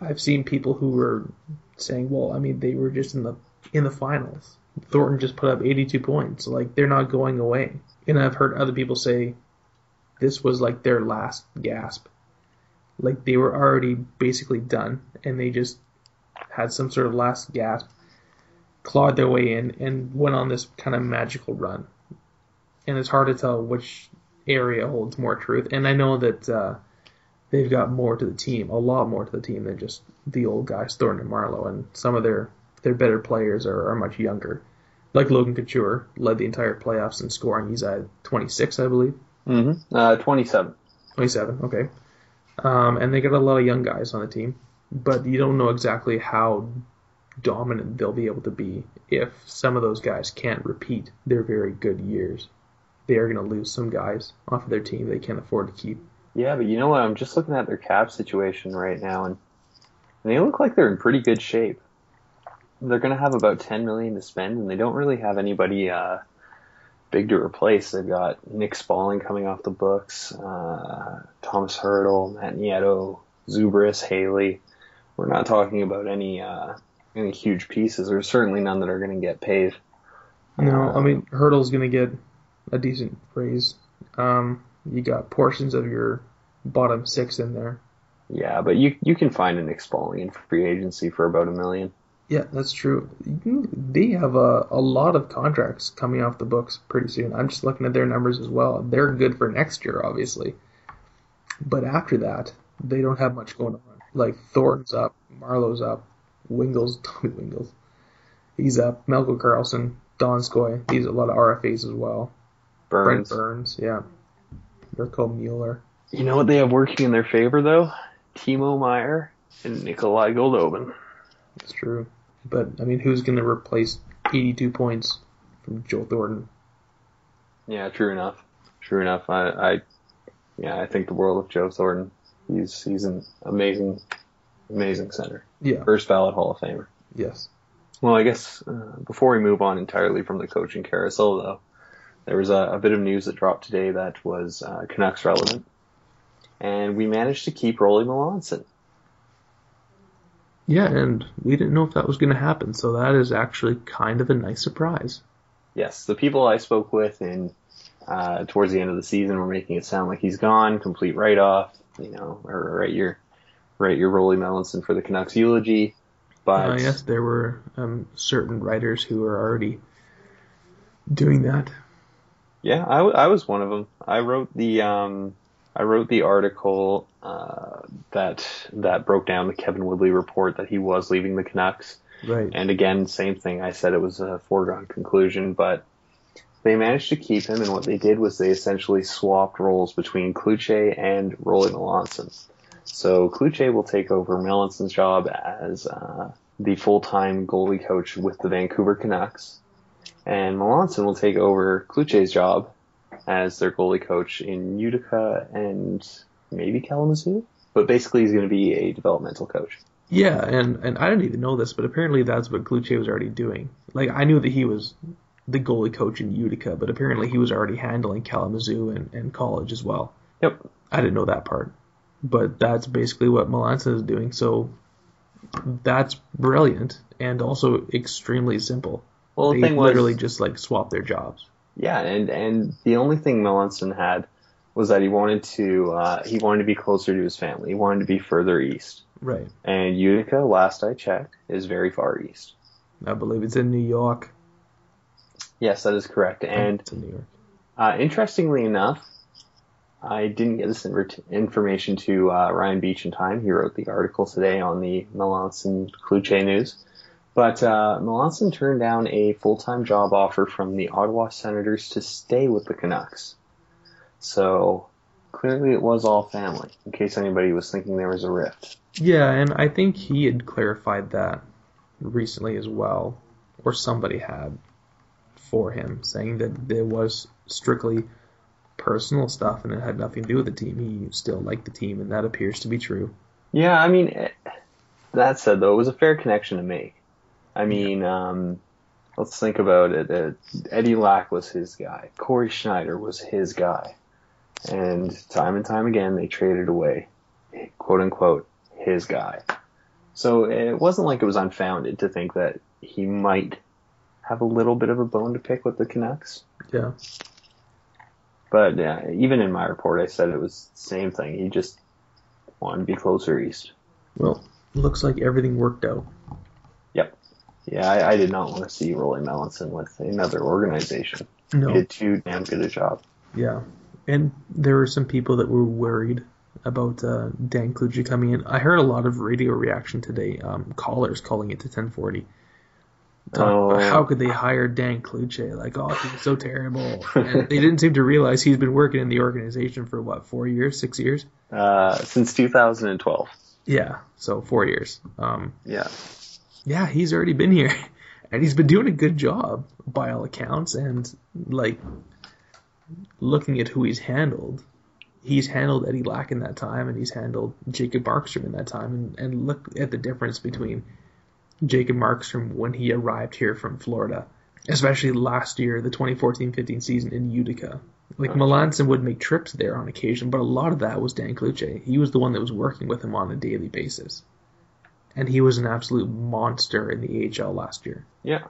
I've seen people who were saying, well, I mean, they were just in the in the finals. Thornton just put up 82 points. Like they're not going away. And I've heard other people say this was like their last gasp. Like they were already basically done and they just had some sort of last gasp, clawed their way in and went on this kind of magical run. And it's hard to tell which area holds more truth. And I know that uh, they've got more to the team, a lot more to the team than just the old guys, Thornton and Marleau. And some of their their better players are, are much younger. Like Logan Couture led the entire playoffs in scoring. He's at 26, I believe. Mm-hmm. Uh, 27. 27, okay. Um, and they got a lot of young guys on the team, but you don't know exactly how dominant they'll be able to be if some of those guys can't repeat their very good years. They are going to lose some guys off of their team they can't afford to keep. Yeah, but you know what? I'm just looking at their cap situation right now, and they look like they're in pretty good shape. They're going to have about 10 million to spend, and they don't really have anybody uh, big to replace. They've got Nick Spaling coming off the books, uh, Tomas Hertl, Matt Nieto, Zubrus, Haley. We're not talking about any uh, any huge pieces. There's certainly none that are going to get paid. No, I mean Hertl's going to get a decent raise. Um, you got portions of your bottom six in there. Yeah, but you you can find a Nick in free agency for about a million. Yeah, that's true. They have a, a lot of contracts coming off the books pretty soon. I'm just looking at their numbers as well. They're good for next year, obviously. But after that, they don't have much going on. Like Thornton's up, Marleau's up, Wingels, Tommy Wingels, he's up, Melker Karlsson, Donskoy, he's a lot of RFAs as well. Brent Burns. Burns, yeah. Mirko Mueller. You know what they have working in their favor though? Timo Meier and Nikolai Goldobin. That's true. But I mean, who's going to replace 82 points from Joe Thornton? Yeah, true enough. True enough. I, I yeah, I think the world of Joe Thornton. He's he's an amazing, amazing center. Yeah. First ballot Hall of Famer. Yes. Well, I guess uh, before we move on entirely from the coaching carousel, though, there was a, a bit of news that dropped today that was uh, Canucks relevant, and we managed to keep Rollie Melanson. Yeah, and we didn't know if that was going to happen, so that is actually kind of a nice surprise. Yes, the people I spoke with in uh, towards the end of the season were making it sound like he's gone, complete write off, you know, or write your write your Rollie Melanson for the Canucks eulogy. But Uh, yes, there were um, certain writers who were already doing that. Yeah, I, w- I was one of them. I wrote the um, I wrote the article uh, that that broke down the Kevin Woodley report that he was leaving the Canucks. Right. And again, same thing. I said it was a foregone conclusion, but they managed to keep him. And what they did was they essentially swapped roles between Cloutier and Rollie Melanson. So Cloutier will take over Melanson's job as uh, the full-time goalie coach with the Vancouver Canucks, and Melanson will take over Cloutier's job as their goalie coach in Utica and maybe Kalamazoo. But basically, he's going to be a developmental coach. Yeah, and and I didn't even know this, but apparently that's what Cloutier was already doing. Like I knew that he was the goalie coach in Utica, but apparently he was already handling Kalamazoo and, and college as well. Yep. I didn't know that part. But that's basically what Melanson is doing, so that's brilliant and also extremely simple. Well, the they thing was, literally just like swap their jobs. Yeah, and and the only thing Melanson had was that he wanted to uh, he wanted to be closer to his family. He wanted to be further east. Right. And Utica, last I checked, is very far east. I believe it's in New York. Yes, that is correct. And it's in New York. uh, interestingly enough, I didn't get this information to uh, Ryan Biech in time. He wrote the article today on the Melanson Cloutier news. But uh, Melanson turned down a full-time job offer from the Ottawa Senators to stay with the Canucks. So clearly it was all family, in case anybody was thinking there was a rift. Yeah, and I think he had clarified that recently as well, or somebody had for him, saying that there was strictly personal stuff and it had nothing to do with the team. He still liked the team, and that appears to be true. Yeah, I mean, that said though, it was a fair connection to make. I mean, um, let's think about it. Uh, Eddie Lack was his guy. Cory Schneider was his guy. And time and time again, they traded away, quote unquote, his guy. So it wasn't like it was unfounded to think that he might have a little bit of a bone to pick with the Canucks. Yeah. But yeah, even in my report, I said it was the same thing. He just wanted to be closer east. Well, looks like everything worked out. Yeah, I, I did not want to see Rollie Melanson with another organization. No. He did too damn good a job. Yeah. And there were some people that were worried about uh, Dan Cloutier coming in. I heard a lot of radio reaction today, um, callers calling it to 1040. Talk Oh. how could they hire Dan Cloutier? Like, oh, he's so terrible. and they didn't seem to realize he's been working in the organization for what, four years, six years? Uh, since 2012. Yeah, so four years. Um, Yeah. Yeah, he's already been here, and he's been doing a good job by all accounts. And like looking at who he's handled, he's handled Eddie Lack in that time, and he's handled Jacob Markstrom in that time. And, and look at the difference between Jacob Markstrom when he arrived here from Florida, especially last year, the 2014-15 season in Utica. Like Melanson would make trips there on occasion, but a lot of that was Dan Cloutier. He was the one that was working with him on a daily basis and he was an absolute monster in the AHL last year. Yeah.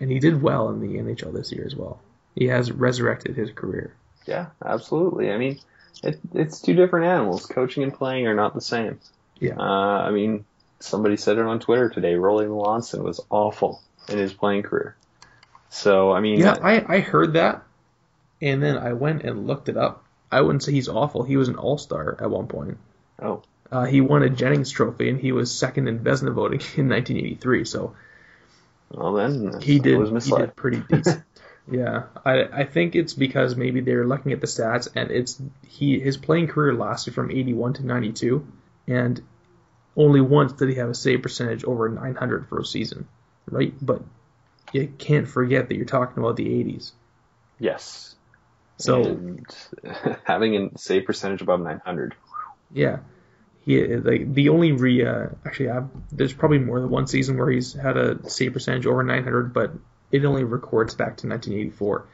And he did well in the NHL this year as well. He has resurrected his career. Yeah, absolutely. I mean, it, it's two different animals. Coaching and playing are not the same. Yeah. Uh, I mean, somebody said it on Twitter today. Rollie Melanson was awful in his playing career. So, I mean, Yeah, I, I heard that, and then I went and looked it up. I wouldn't say he's awful. He was an all star at one point. oh, Uh, he won a Jennings Trophy, and he was second in Vezina voting in 1983. So well then, he did he did pretty decent. yeah, I I think it's because maybe they're looking at the stats and it's he his playing career lasted from 81 to 92, and only once did he have a save percentage over 900 for a season, right? But you can't forget that you're talking about the 80s. Yes. So and having a save percentage above 900. yeah, he like the only re uh, actually I've, there's probably more than one season where he's had a save percentage over 900, but it only records back to 1984.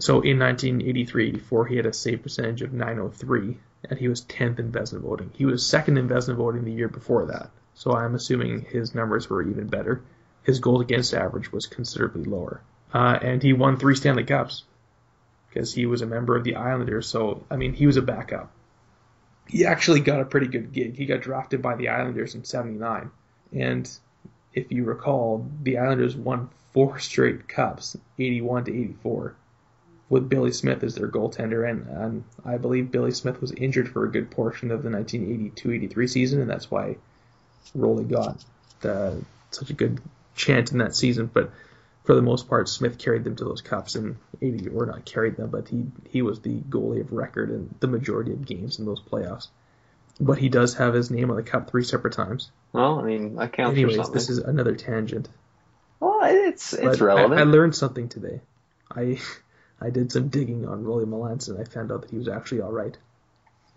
So in 1983-84, he had a save percentage of 903, and he was 10th in Vezina voting. He was second in Vezina voting the year before that. So I'm assuming his numbers were even better. His goals against average was considerably lower, uh, and he won three Stanley Cups because he was a member of the Islanders. So I mean, he was a backup he actually got a pretty good gig. He got drafted by the Islanders in 79. And if you recall, the Islanders won four straight cups, 81 to 84, with Billy Smith as their goaltender. And, and I believe Billy Smith was injured for a good portion of the 1982-83 season, and that's why Rollie got the, such a good chance in that season. But for the most part, Smith carried them to those cups and 80, or not carried them, but he, he was the goalie of record in the majority of games in those playoffs. But he does have his name on the cup three separate times. Well, I mean, I counts Anyways, for something. this is another tangent. well, it's it's But relevant. I, I learned something today. I I did some digging on Rollie Melanson and I found out that he was actually all right.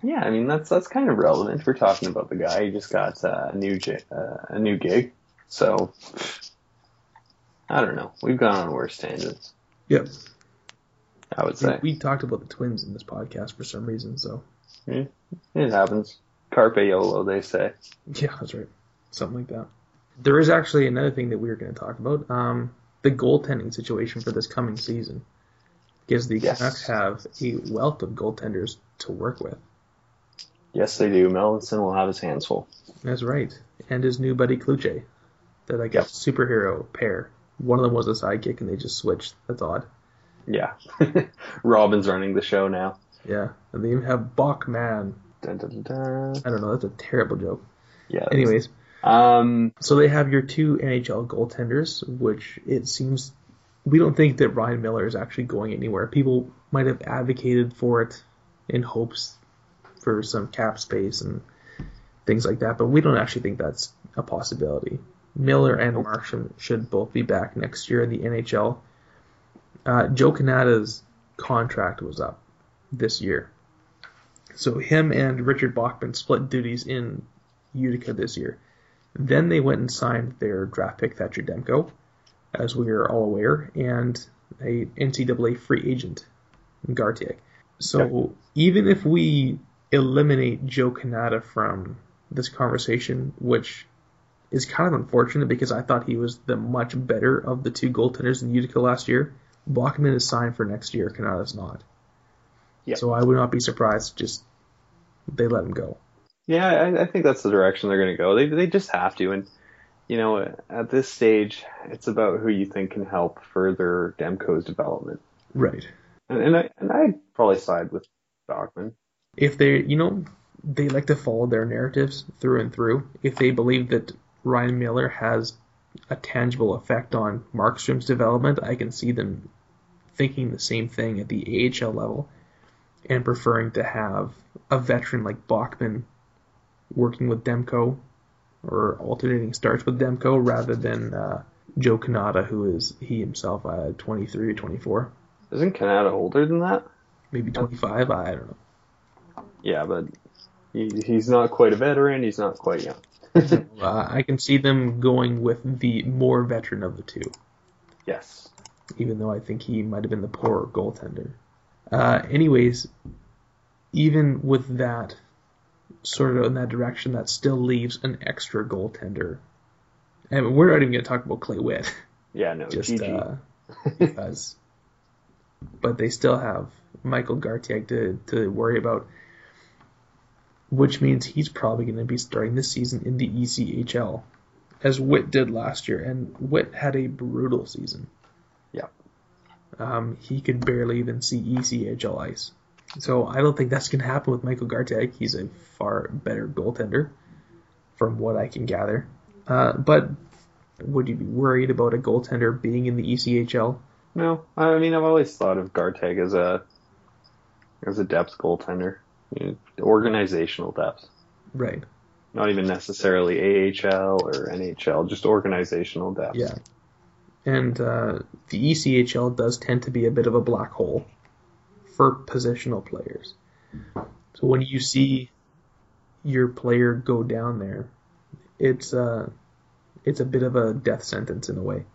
Yeah, I mean that's that's kind of relevant. We're talking about the guy. He just got uh, a new uh, a new gig, so I don't know. We've gone on worse tangents. Yep. I would say We talked about the twins in this podcast for some reason, so it happens. Carpe YOLO, they say. yeah, that's right. Something like that. There is actually another thing that we were going to talk about. Um, the goaltending situation for this coming season. Because the Yes. Canucks have a wealth of goaltenders to work with. Yes, they do. Melanson will have his hands full. That's right. And his new buddy Cloutier. They're like a superhero pair. One of them was a sidekick and they just switched. That's odd. Yeah. Robin's running the show now. Yeah. And they even have Bachman. Dun, dun, dun. I don't know, that's a terrible joke. Yeah. Anyways, Um. so they have your two NHL goaltenders, which it seems we don't think that Ryan Miller is actually going anywhere. People might have advocated for it in hopes for some cap space and things like that, but we don't actually think that's a possibility. Miller and Markstrom should both be back next year in the NHL. Uh, Joe Cannata's contract was up this year. So him and Richard Bachman split duties in Utica this year. Then they went and signed their draft pick Thatcher Demko, as we are all aware, and a NCAA free agent, Garteig. So even if we eliminate Joe Cannata from this conversation, which is kind of unfortunate because I thought he was the much better of the two goaltenders in Utica last year, Bachman is signed for next year, Cannata's not. Yeah. So I would not be surprised just they let him go. Yeah, I, I think that's the direction they're going to go. They they just have to, and you know, at this stage, it's about who you think can help further Demko's development. Right. And, and I and I probably side with Bachman. if they, you know, they like to follow their narratives through and through. If they believe that Ryan Miller has a tangible effect on Markstrom's development, I can see them thinking the same thing at the AHL level and preferring to have a veteran like Bachman working with Demko or alternating starts with Demko rather than uh, Joe Cannata, who is he himself uh, 23 or 24, Isn't Cannata older than that? maybe 25. I don't know. Yeah, but he, he's not quite a veteran. He's not quite young. Uh, I can see them going with the more veteran of the two, yes. even though I think he might have been the poorer goaltender. Uh, anyways, even with that sort of in that direction, that still leaves an extra goaltender. And we're not even going to talk about Clay Witt, Yeah, no. just GG. uh, because. But they still have Michael Garteig to, to worry about, which means he's probably going to be starting this season in the ECHL, as Witt did last year. And Witt had a brutal season. Yeah. Um, he could barely even see ECHL ice. So I don't think that's going to happen with Michael Garteig. He's a far better goaltender, from what I can gather. Uh, but would you be worried about a goaltender being in the ECHL? No, I mean I've always thought of Garteig as a as a depth goaltender, you know, organizational depth, Right. not even necessarily AHL or NHL, just organizational depth. Yeah. And uh, the ECHL does tend to be a bit of a black hole for positional players. So when you see your player go down there, it's uh, it's a bit of a death sentence in a way.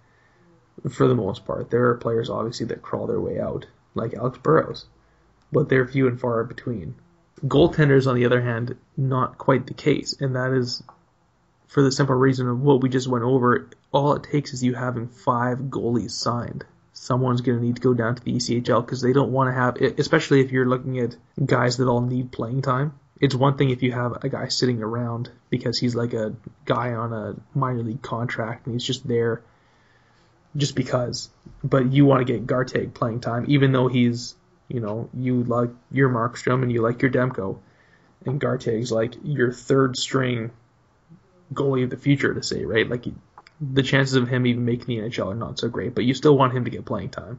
For the most part, there are players obviously that crawl their way out, like Alex Burrows, but they're few and far between. Goaltenders, on the other hand, not quite the case, and that is for the simple reason of what we just went over. All it takes is you having five goalies signed. Someone's going to need to go down to the ECHL because they don't want to have, especially if you're looking at guys that all need playing time. It's one thing if you have a guy sitting around because he's like a guy on a minor league contract and he's just there just because. But you want to get Garteig playing time, even though he's, you know, you like your Markstrom and you like your Demko, and Garteig's like your third string goalie of the future to say, right? Like the chances of him even making the NHL are not so great, but you still want him to get playing time.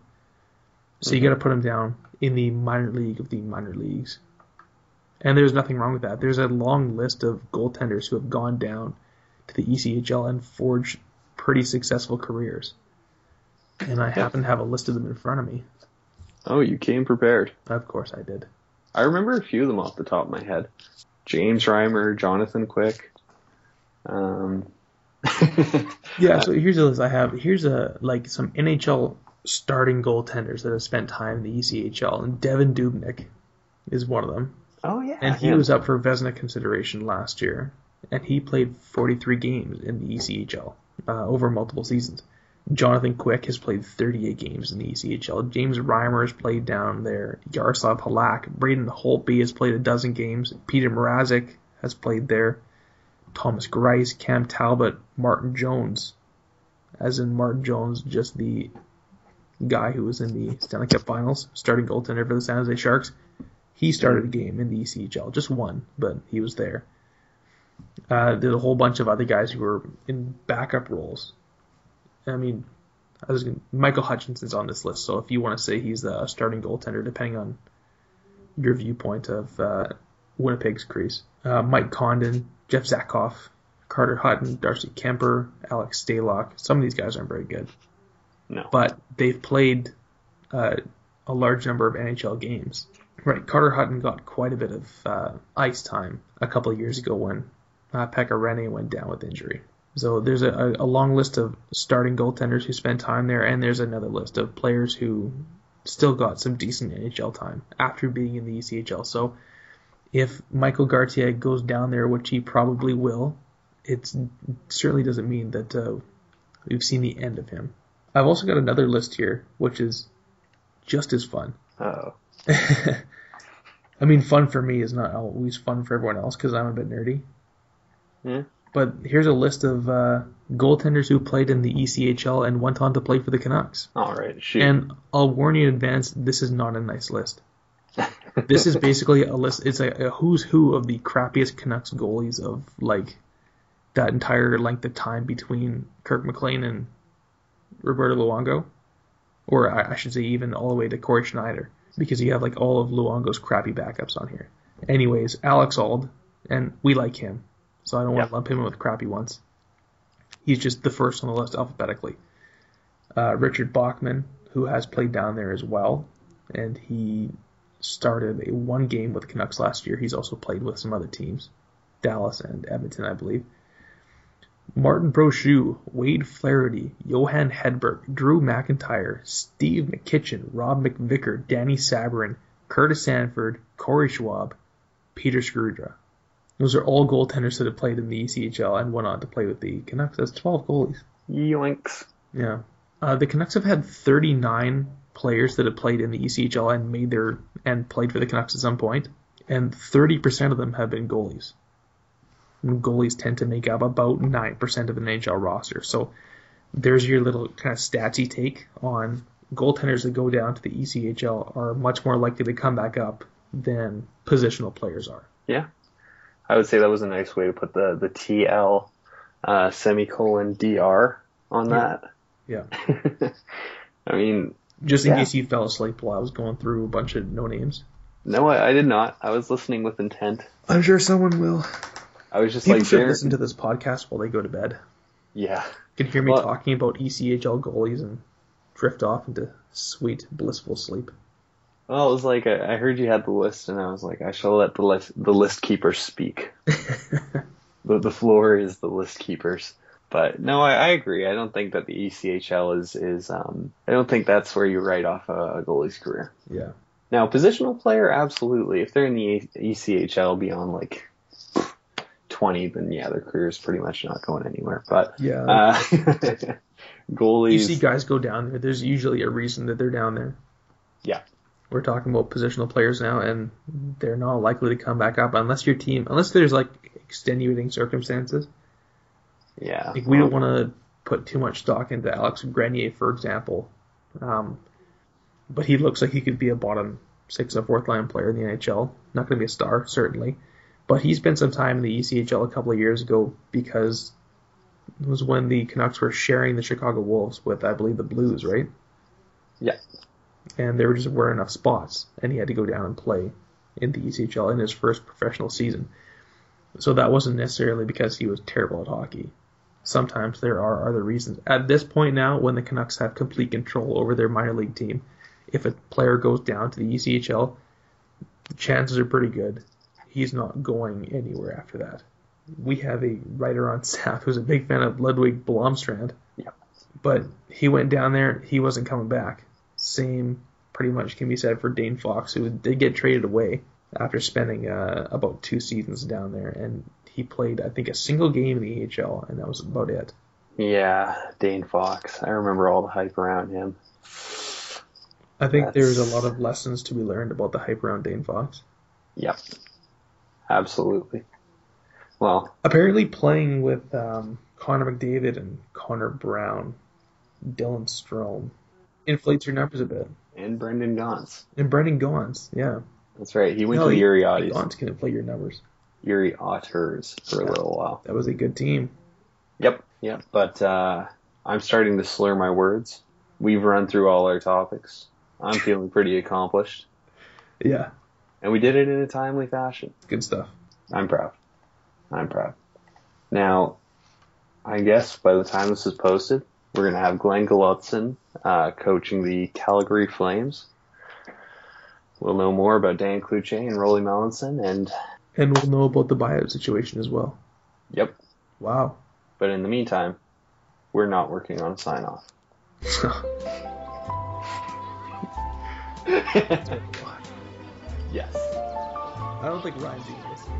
So you mm-hmm. got to put him down in the minor league of the minor leagues. And there's nothing wrong with that. There's a long list of goaltenders who have gone down to the ECHL and forged pretty successful careers. And I happen to have a list of them in front of me. Oh, you came prepared. Of course I did. I remember a few of them off the top of my head. James Reimer, Jonathan Quick. Um, Yeah, so here's a list I have. Here's a like some NHL starting goaltenders that have spent time in the ECHL, and Devan Dubnyk is one of them. oh yeah, And he yeah. was up for Vezina consideration last year, and he played 43 games in the ECHL uh, over multiple seasons. Jonathan Quick has played 38 games in the ECHL. James Reimer has played down there. Yaroslav Halak, Braden Holtby has played a dozen games. Peter Mrazek has played there. Thomas Greiss, Cam Talbot, Martin Jones, as in Martin Jones, just the guy who was in the Stanley Cup Finals, starting goaltender for the San Jose Sharks. He started a game in the ECHL, just one, but he was there. Uh, there's a whole bunch of other guys who were in backup roles. I mean, I was gonna, Michael Hutchinson's on this list, so if you want to say he's a starting goaltender, depending on your viewpoint of uh, Winnipeg's crease, uh, Mike Condon, Jeff Zatkoff, Carter Hutton, Darcy Kuemper, Alex Stalock. Some of these guys aren't very good, no. but they've played uh, a large number of NHL games. Right, Carter Hutton got quite a bit of uh, ice time a couple of years ago when uh, Pekka Rinne went down with injury. So there's a, a long list of starting goaltenders who spent time there, and there's another list of players who still got some decent NHL time after being in the ECHL. So if Michael Garteig goes down there, which he probably will, it certainly doesn't mean that uh, we've seen the end of him. I've also got another list here, which is just as fun. Oh, I mean, fun for me is not always fun for everyone else because I'm a bit nerdy. Yeah. But here's a list of uh, goaltenders who played in the ECHL and went on to play for the Canucks. all right. Shoot. And I'll warn you in advance, this is not a nice list. This is basically a list. It's a, a who's who of the crappiest Canucks goalies of like that entire length of time between Kirk McLean and Roberto Luongo, or I, I should say even all the way to Cory Schneider, because you have like all of Luongo's crappy backups on here. Anyways, Alex Auld, and we like him, so I don't want Yeah. to lump him in with crappy ones. He's just the first on the list alphabetically. Uh, Richard Bachman, who has played down there as well, and he started a one game with the Canucks last year. He's also played with some other teams, Dallas and Edmonton, I believe. Martin Brochu, Wade Flaherty, Johan Hedberg, Drew McIntyre, Steve McKichan, Rob McVicker, Danny Sabourin, Curtis Sanford, Corey Schwab, Peter Skudra. Those are all goaltenders that have played in the ECHL and went on to play with the Canucks. That's 12 goalies. Yoinks. Yeah. Uh, the Canucks have had 39 players that have played in the ECHL and made their and played for the Canucks at some point, and 30% of them have been goalies. And goalies tend to make up about 9% of an NHL roster. So there's your little kind of statsy take on goaltenders that go down to the ECHL are much more likely to come back up than positional players are. Yeah. I would say that was a nice way to put the the TL uh, semicolon DR on Yeah. that. Yeah. I mean, Just in Yeah. case you fell asleep while I was going through a bunch of no names. no, I, I did not. I was listening with intent. I'm sure someone will. I was just People like, should listen to this podcast while they go to bed. Yeah. You can hear me Well- talking about ECHL goalies and drift off into sweet, blissful sleep. Well, it was like I, I heard you had the list, and I was like, I shall let the list the list keepers speak. the the floor is the list keepers. But no, I, I agree. I don't think that the ECHL is is um. I don't think that's where you write off a, a goalie's career. Yeah. Now, positional player, absolutely. If they're in the ECHL beyond like twenty, then yeah, their career is pretty much not going anywhere. But Yeah. uh, goalies, you see guys go down there, there's usually a reason that they're down there. Yeah. We're talking about positional players now, and they're not likely to come back up unless your team, unless there's like extenuating circumstances. yeah, Like we don't want to put too much stock into Alex Grenier, for example. Um, but he looks like he could be a bottom six or fourth line player in the NHL. Not going to be a star, certainly. But he spent some time in the ECHL a couple of years ago because it was when the Canucks were sharing the Chicago Wolves with, I believe, the Blues, right? Yeah. And there just weren't enough spots, and he had to go down and play in the ECHL in his first professional season. So that wasn't necessarily because he was terrible at hockey sometimes there are other reasons. At this point now, when the Canucks have complete control over their minor league team, if a player goes down to the ECHL, the chances are pretty good he's not going anywhere after that. We have a writer on staff who's a big fan of Ludwig Blomstrand. Yep. But he went down there, he wasn't coming back. Same pretty much can be said for Dane Fox, who did get traded away after spending uh, about two seasons down there, and he played I think a single game in the AHL, and that was about it. Yeah, Dane Fox. I remember all the hype around him. I think That's- there's a lot of lessons to be learned about the hype around Dane Fox. Yep. Absolutely. Well, Apparently, playing with um, Connor McDavid and Connor Brown, Dylan Strome, inflates your numbers a bit. and Brendan Gaunce. And Brendan Gaunce, yeah. That's right. He went No, to the he- Erie Otters. Gaunce can inflate your numbers. Erie Otters for a little while. That was a good team. Yep, yep. But uh, I'm starting to slur my words. We've run through all our topics. I'm feeling pretty accomplished, Yeah, and we did it in a timely fashion. good stuff. I'm proud. I'm proud. Now, I guess by the time this is posted, we're gonna have Glen Gulutzan uh, coaching the Calgary Flames. We'll know more about Dan Cloutier and Rollie Melanson, and And we'll know about the buyout situation as well. yep. Wow. But in the meantime, we're not working on a sign off. yes. I don't think Ryan's even listening.